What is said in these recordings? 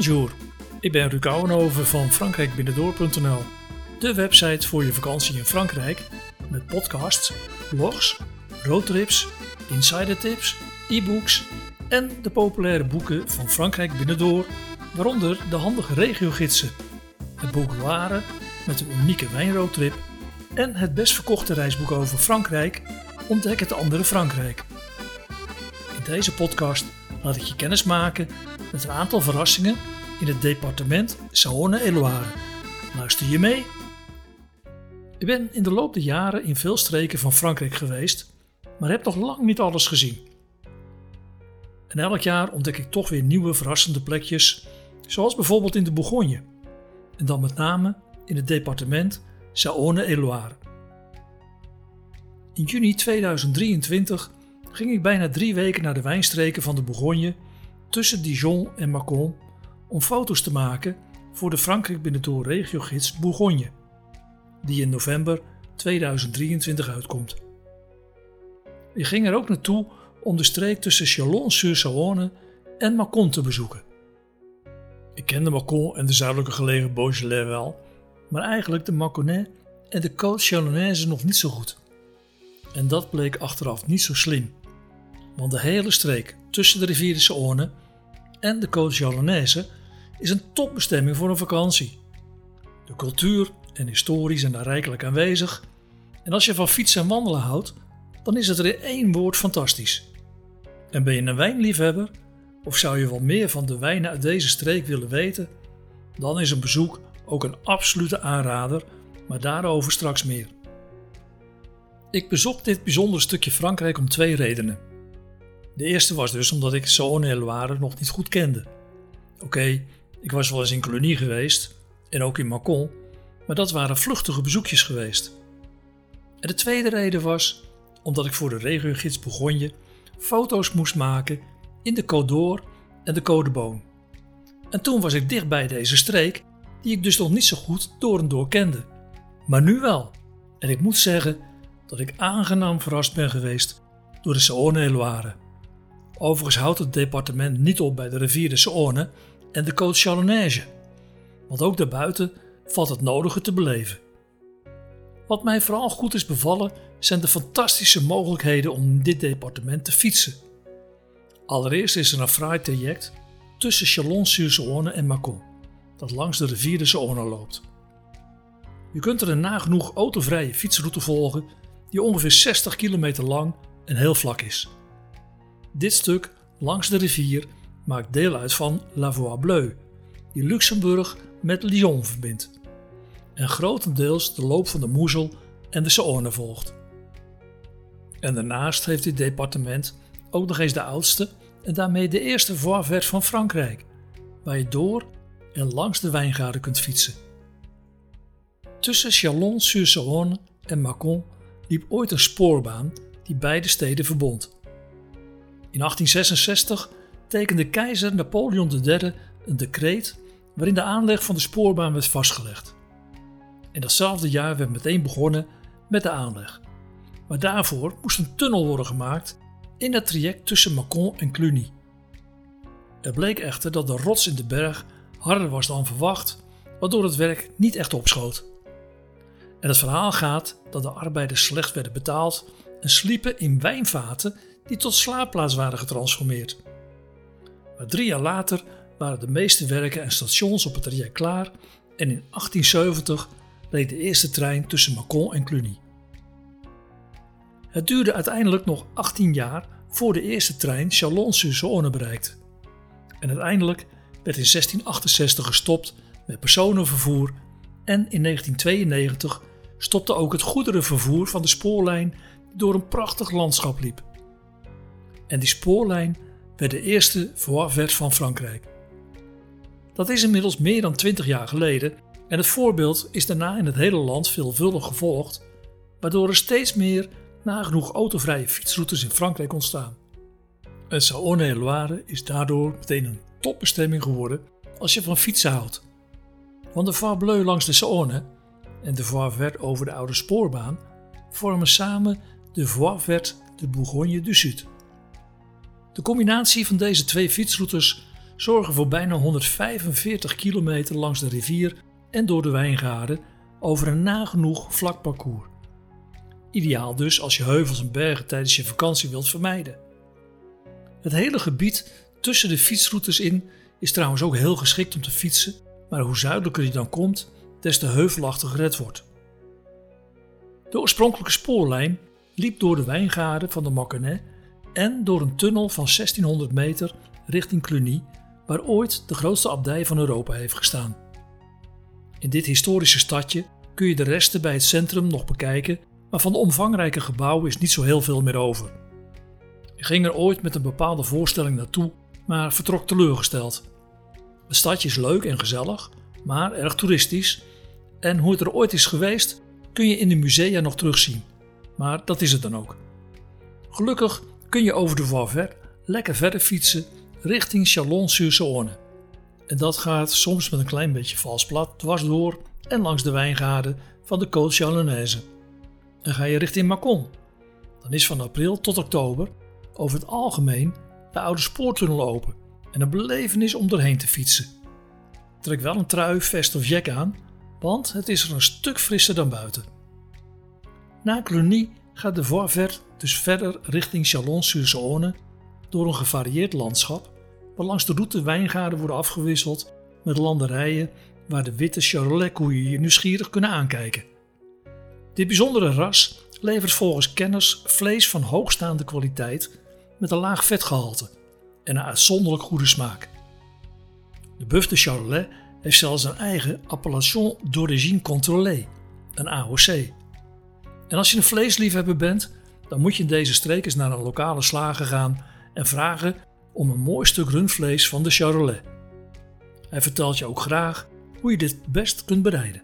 Bonjour, ik ben Ruud Ouwenhoven van frankrijkbinnendoor.nl, de website voor je vakantie in Frankrijk met podcasts, blogs, roadtrips, insidertips, e-books en de populaire boeken van Frankrijk Binnendoor, waaronder de handige regiogidsen, het boek Loire met een unieke wijnroadtrip en het best verkochte reisboek over Frankrijk, Ontdek het andere Frankrijk. In deze podcast laat ik je kennis maken met een aantal verrassingen in het departement Saône-et-Loire. Luister je mee? Ik ben in de loop der jaren in veel streken van Frankrijk geweest, maar heb nog lang niet alles gezien. En elk jaar ontdek ik toch weer nieuwe verrassende plekjes, zoals bijvoorbeeld in de Bourgogne. En dan met name in het departement Saône-et-Loire. In juni 2023 ging ik bijna drie weken naar de wijnstreken van de Bourgogne tussen Dijon en Mâcon om foto's te maken voor de Frankrijk Binnendoor regiogids Bourgogne, die in november 2023 uitkomt. Ik ging er ook naartoe om de streek tussen Chalon-sur-Saône en Mâcon te bezoeken. Ik kende Mâcon en de zuidelijke gelegen Beaujolais wel, maar eigenlijk de Mâconnais en de Côte Chalonnaise nog niet zo goed. En dat bleek achteraf niet zo slim, want de hele streek tussen de rivier de Saône en de Côte Chalonnaise is een topbestemming voor een vakantie. De cultuur en historie zijn daar rijkelijk aanwezig en als je van fietsen en wandelen houdt, dan is het er in één woord fantastisch. En ben je een wijnliefhebber of zou je wel meer van de wijnen uit deze streek willen weten, dan is een bezoek ook een absolute aanrader, maar daarover straks meer. Ik bezocht dit bijzondere stukje Frankrijk om twee redenen. De eerste was dus omdat ik Saône-et-Loire nog niet goed kende. Oké, ik was wel eens in Colonie geweest en ook in Mâcon, maar dat waren vluchtige bezoekjes geweest. En de tweede reden was omdat ik voor de regiogids Bourgogne foto's moest maken in de Côte d'Or en de Côte. En toen was ik dicht bij deze streek, die ik dus nog niet zo goed door en door kende. Maar nu wel. En ik moet zeggen dat ik aangenaam verrast ben geweest door de Saône-et-Loire. Overigens houdt het departement niet op bij de rivier de Saône en de Côte Chalonnaise, want ook daarbuiten valt het nodige te beleven. Wat mij vooral goed is bevallen zijn de fantastische mogelijkheden om in dit departement te fietsen. Allereerst is er een fraai traject tussen Chalon-sur-Saône en Mâcon, dat langs de rivier de Saône loopt. Je kunt er een nagenoeg autovrije fietsroute volgen die ongeveer 60 kilometer lang en heel vlak is. Dit stuk langs de rivier maakt deel uit van La Voie Bleue, die Luxemburg met Lyon verbindt, en grotendeels de loop van de Moezel en de Saône volgt. En daarnaast heeft dit departement ook nog eens de oudste en daarmee de eerste voie van Frankrijk, waar je door en langs de wijngaarden kunt fietsen. Tussen Chalon-sur-Saône en Mâcon liep ooit een spoorbaan die beide steden verbond. In 1866 tekende keizer Napoleon III een decreet waarin de aanleg van de spoorbaan werd vastgelegd. En datzelfde jaar werd meteen begonnen met de aanleg. Maar daarvoor moest een tunnel worden gemaakt in het traject tussen Mâcon en Cluny. Er bleek echter dat de rots in de berg harder was dan verwacht, waardoor het werk niet echt opschoot. En het verhaal gaat dat de arbeiders slecht werden betaald en sliepen in wijnvaten die tot slaapplaats waren getransformeerd. Maar drie jaar later waren de meeste werken en stations op het traject klaar en in 1870 reed de eerste trein tussen Mâcon en Cluny. Het duurde uiteindelijk nog 18 jaar voor de eerste trein Chalon-sur-Saône bereikte. En uiteindelijk werd in 1668 gestopt met personenvervoer en in 1992 stopte ook het goederenvervoer van de spoorlijn die door een prachtig landschap liep. En die spoorlijn werd de eerste verte van Frankrijk. Dat is inmiddels meer dan 20 jaar geleden en het voorbeeld is daarna in het hele land veelvuldig gevolgd, waardoor er steeds meer nagenoeg autovrije fietsroutes in Frankrijk ontstaan. En Saône-et-Loire is daardoor meteen een topbestemming geworden als je van fietsen houdt. Want de Bleue langs de Saône en de Voie over de oude spoorbaan vormen samen de Verte de Bourgogne du Sud. De combinatie van deze twee fietsroutes zorgen voor bijna 145 kilometer langs de rivier en door de wijngaarden over een nagenoeg vlak parcours. Ideaal dus als je heuvels en bergen tijdens je vakantie wilt vermijden. Het hele gebied tussen de fietsroutes in is trouwens ook heel geschikt om te fietsen, maar hoe zuidelijker je dan komt, des te heuvelachtiger het wordt. De oorspronkelijke spoorlijn liep door de wijngaarden van de Maconnais en door een tunnel van 1600 meter richting Cluny, waar ooit de grootste abdij van Europa heeft gestaan. In dit historische stadje kun je de resten bij het centrum nog bekijken, maar van de omvangrijke gebouwen is niet zo heel veel meer over. Ik ging er ooit met een bepaalde voorstelling naartoe, maar vertrok teleurgesteld. Het stadje is leuk en gezellig, maar erg toeristisch. En hoe het er ooit is geweest, kun je in de musea nog terugzien. Maar dat is het dan ook. Gelukkig kun je over de Voivert lekker verder fietsen richting Chalon-sur-Saône. En dat gaat soms met een klein beetje vals plat dwars door en langs de wijngaarden van de Côte Chalonnaise. En ga je richting Mâcon, dan is van april tot oktober over het algemeen de oude spoortunnel open en een belevenis om doorheen te fietsen. Trek wel een trui, vest of jack aan, want het is er een stuk frisser dan buiten. Na Cluny gaat de Voivert dus verder richting Chalon-sur-Saône door een gevarieerd landschap, waar langs de route wijngaarden worden afgewisseld met landerijen waar de witte Charolais-koeien je nieuwsgierig kunnen aankijken. Dit bijzondere ras levert volgens kenners vlees van hoogstaande kwaliteit met een laag vetgehalte en een uitzonderlijk goede smaak. De Buff de Charolais heeft zelfs een eigen appellation d'origine contrôlée, een AOC. En als je een vleesliefhebber bent, dan moet je in deze streek eens naar een lokale slager gaan en vragen om een mooi stuk rundvlees van de Charolais. Hij vertelt je ook graag hoe je dit best kunt bereiden.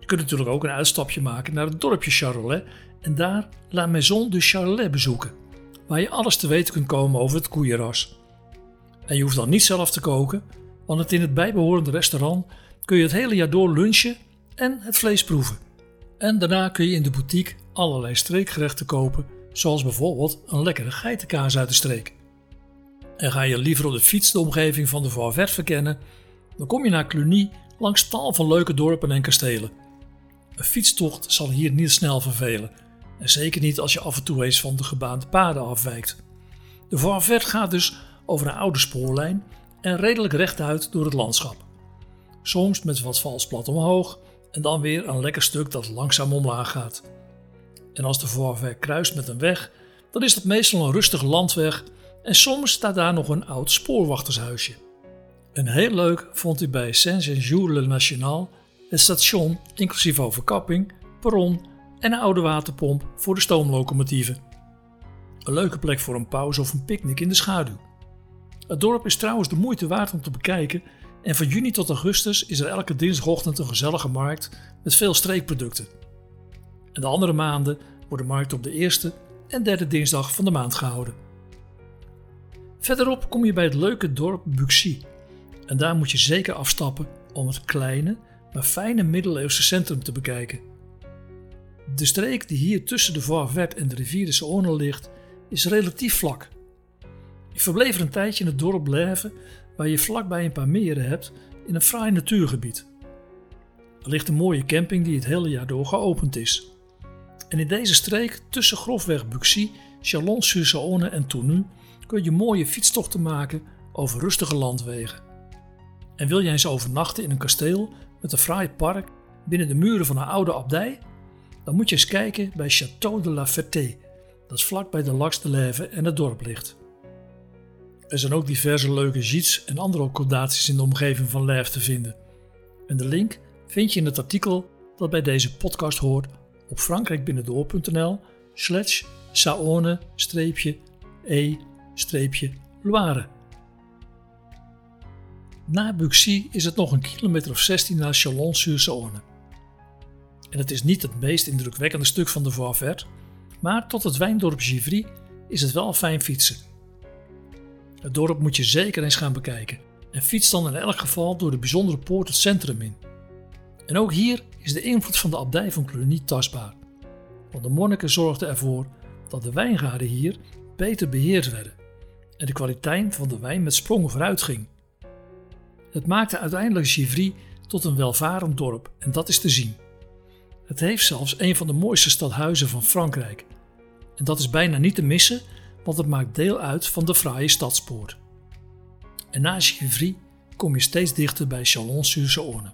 Je kunt natuurlijk ook een uitstapje maken naar het dorpje Charolais en daar La Maison du Charolais bezoeken, waar je alles te weten kunt komen over het koeienras. En je hoeft dan niet zelf te koken, want in het bijbehorende restaurant kun je het hele jaar door lunchen en het vlees proeven. En daarna kun je in de boutique allerlei streekgerechten kopen, zoals bijvoorbeeld een lekkere geitenkaas uit de streek. En ga je liever op de fiets de omgeving van de Voivert verkennen, dan kom je naar Cluny langs tal van leuke dorpen en kastelen. Een fietstocht zal hier niet snel vervelen, en zeker niet als je af en toe eens van de gebaande paden afwijkt. De Voivert gaat dus over een oude spoorlijn en redelijk rechtuit door het landschap. Soms met wat vals plat omhoog en dan weer een lekker stuk dat langzaam omlaag gaat. En als de Voivert kruist met een weg, dan is dat meestal een rustige landweg en soms staat daar nog een oud spoorwachtershuisje. En heel leuk vond hij bij Saint-Jean-le-National het station inclusief overkapping, perron en een oude waterpomp voor de stoomlocomotieven. Een leuke plek voor een pauze of een picknick in de schaduw. Het dorp is trouwens de moeite waard om te bekijken en van juni tot augustus is er elke dinsdagochtend een gezellige markt met veel streekproducten. En de andere maanden wordt de markt op de eerste en derde dinsdag van de maand gehouden. Verderop kom je bij het leuke dorp Buxy. En daar moet je zeker afstappen om het kleine, maar fijne middeleeuwse centrum te bekijken. De streek die hier tussen de Voivert en de rivier de Saône ligt, is relatief vlak. Ik verbleef er een tijdje in het dorp Blijven, waar je vlakbij een paar meren hebt in een fraai natuurgebied. Er ligt een mooie camping die het hele jaar door geopend is. En in deze streek tussen grofweg Buxy, Chalon-sur-Saône en Tournu kun je mooie fietstochten maken over rustige landwegen. En wil jij eens overnachten in een kasteel met een fraai park binnen de muren van een oude abdij? Dan moet je eens kijken bij Château de la Ferté, dat vlak bij de Lax de Lève en het dorp ligt. Er zijn ook diverse leuke gîtes en andere accommodaties in de omgeving van Lève te vinden. En de link vind je in het artikel dat bij deze podcast hoort op frankrijkbinnendoor.nl slash saone-e-loire. Na Buxy is het nog een kilometer of 16 naar Chalon-sur-Saône. En het is niet het meest indrukwekkende stuk van de Voivert, maar tot het wijndorp Givry is het wel fijn fietsen. Het dorp moet je zeker eens gaan bekijken en fiets dan in elk geval door de bijzondere poort het centrum in. En ook hier is de invloed van de abdij van Cluny tastbaar. Want de monniken zorgden ervoor dat de wijngaarden hier beter beheerd werden en de kwaliteit van de wijn met sprongen vooruit ging. Het maakte uiteindelijk Givry tot een welvarend dorp en dat is te zien. Het heeft zelfs een van de mooiste stadhuizen van Frankrijk. En dat is bijna niet te missen, want het maakt deel uit van de fraaie stadspoort. En na Givry kom je steeds dichter bij Chalon-sur-Saône.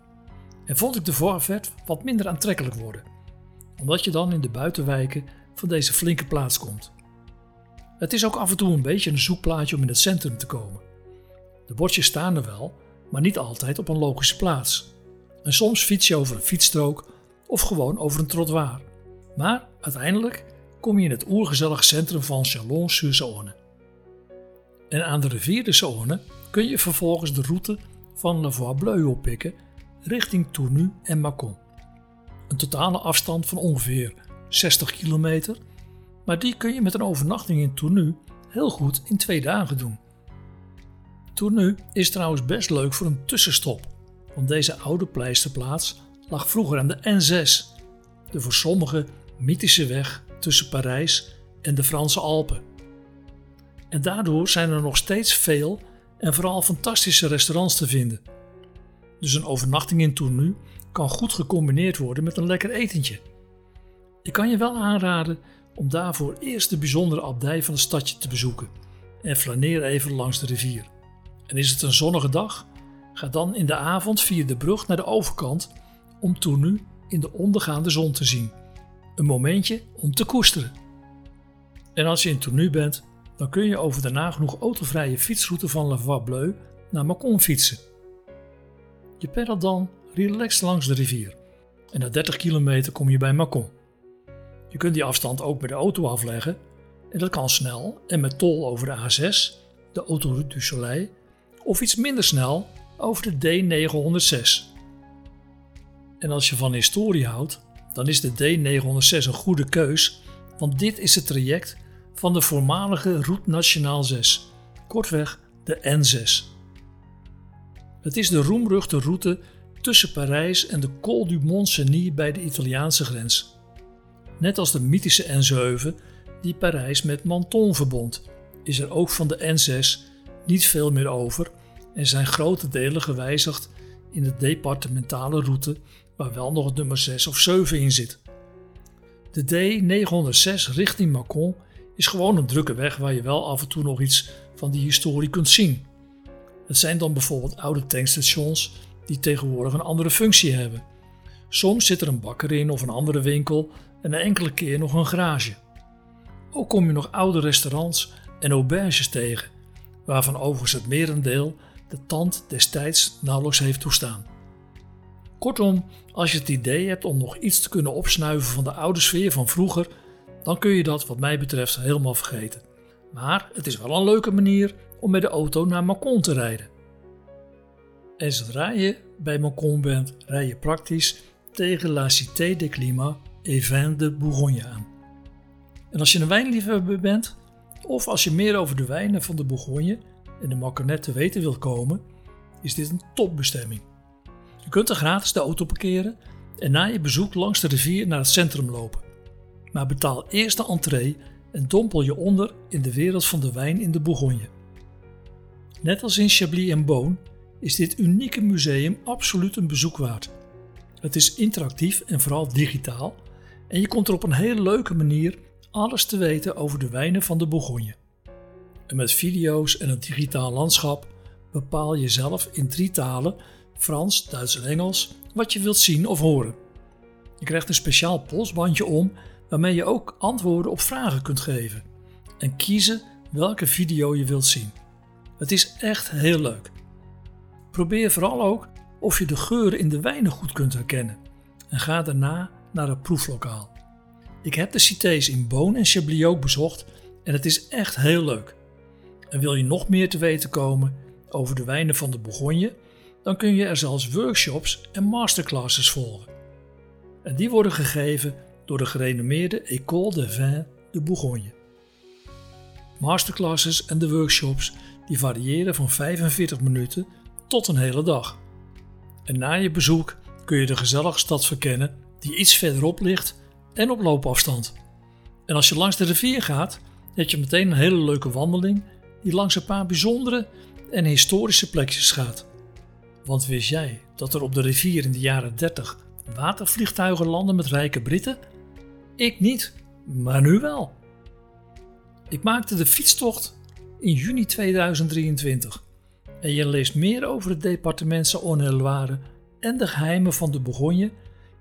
En vond ik de Voorvet wat minder aantrekkelijk worden, omdat je dan in de buitenwijken van deze flinke plaats komt. Het is ook af en toe een beetje een zoekplaatje om in het centrum te komen. De bordjes staan er wel, maar niet altijd op een logische plaats. En soms fiets je over een fietsstrook of gewoon over een trottoir. Maar uiteindelijk kom je in het oergezellige centrum van Chalon-sur-Saône. En aan de rivier de Saône kun je vervolgens de route van La Voie-Bleu oppikken richting Tournu en Mâcon. Een totale afstand van ongeveer 60 kilometer, maar die kun je met een overnachting in Tournu heel goed in twee dagen doen. Tournu is trouwens best leuk voor een tussenstop, want deze oude pleisterplaats lag vroeger aan de N6, de voor sommigen mythische weg tussen Parijs en de Franse Alpen. En daardoor zijn er nog steeds veel en vooral fantastische restaurants te vinden. Dus een overnachting in Tournu kan goed gecombineerd worden met een lekker etentje. Ik kan je wel aanraden om daarvoor eerst de bijzondere abdij van het stadje te bezoeken en flaneer even langs de rivier. En is het een zonnige dag? Ga dan in de avond via de brug naar de overkant om Tournu in de ondergaande zon te zien. Een momentje om te koesteren. En als je in Tournu bent, dan kun je over de nagenoeg autovrije fietsroute van Voie Bleu naar Mâcon fietsen. Je pedalt dan relaxed langs de rivier en na 30 kilometer kom je bij Mâcon. Je kunt die afstand ook met de auto afleggen en dat kan snel en met tol over de A6, de Autoroute du Soleil, of iets minder snel over de D906. En als je van historie houdt, dan is de D906 een goede keus, want dit is het traject van de voormalige Route Nationaal 6, kortweg de N6. Het is de roemruchte route tussen Parijs en de Col du Mont-Cenis bij de Italiaanse grens. Net als de mythische N7 die Parijs met Menton verbond, is er ook van de N6 niet veel meer over en zijn grote delen gewijzigd in de departementale route waar wel nog het nummer 6 of 7 in zit. De D906 richting Mâcon is gewoon een drukke weg waar je wel af en toe nog iets van die historie kunt zien. Het zijn dan bijvoorbeeld oude tankstations die tegenwoordig een andere functie hebben. Soms zit er een bakker in of een andere winkel en een enkele keer nog een garage. Ook kom je nog oude restaurants en auberges tegen, waarvan overigens het merendeel de tand destijds nauwelijks heeft toestaan. Kortom, als je het idee hebt om nog iets te kunnen opsnuiven van de oude sfeer van vroeger, dan kun je dat wat mij betreft helemaal vergeten. Maar het is wel een leuke manier om met de auto naar Mâcon te rijden. En zodra je bij Mâcon bent, rij je praktisch tegen La Cité des Climats et de Bourgogne aan. En als je een wijnliefhebber bent, of als je meer over de wijnen van de Bourgogne en de Macronet te weten wilt komen, is dit een topbestemming. Je kunt er gratis de auto parkeren en na je bezoek langs de rivier naar het centrum lopen. Maar betaal eerst de entree en dompel je onder in de wereld van de wijn in de Bourgogne. Net als in Chablis en Beaune is dit unieke museum absoluut een bezoek waard. Het is interactief en vooral digitaal en je komt er op een hele leuke manier alles te weten over de wijnen van de Bourgogne. En met video's en een digitaal landschap bepaal je zelf in drie talen Frans, Duits en Engels wat je wilt zien of horen. Je krijgt een speciaal polsbandje om waarmee je ook antwoorden op vragen kunt geven en kiezen welke video je wilt zien. Het is echt heel leuk. Probeer vooral ook of je de geuren in de wijnen goed kunt herkennen en ga daarna naar het proeflokaal. Ik heb de cités in Boon en Chablis ook bezocht en het is echt heel leuk. En wil je nog meer te weten komen over de wijnen van de Bourgogne, dan kun je er zelfs workshops en masterclasses volgen. En die worden gegeven door de gerenommeerde École de Vin de Bourgogne. Masterclasses en de workshops die variëren van 45 minuten tot een hele dag. En na je bezoek kun je de gezellige stad verkennen die iets verderop ligt en op loopafstand. En als je langs de rivier gaat, heb je meteen een hele leuke wandeling die langs een paar bijzondere en historische plekjes gaat. Want wist jij dat er op de rivier in de jaren 30 watervliegtuigen landen met rijke Britten? Ik niet, maar nu wel. Ik maakte de fietstocht in juni 2023 en je leest meer over het departement Saône-et-Loire en de geheimen van de Bourgogne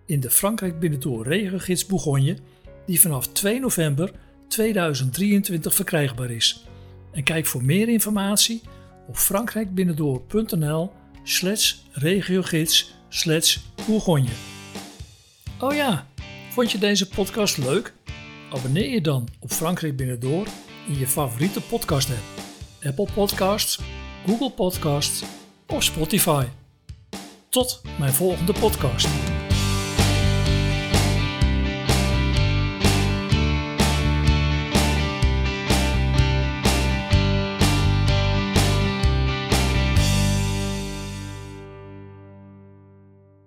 in de Frankrijk Binnendoor regiogids Bourgogne die vanaf 2 november 2023 verkrijgbaar is. En kijk voor meer informatie op frankrijkbinnendoor.nl slash regiogids slash Bourgogne. Oh ja, vond je deze podcast leuk? Abonneer je dan op Frankrijk Binnendoor in je favoriete podcast app. Apple Podcasts, Google Podcasts of Spotify. Tot mijn volgende podcast.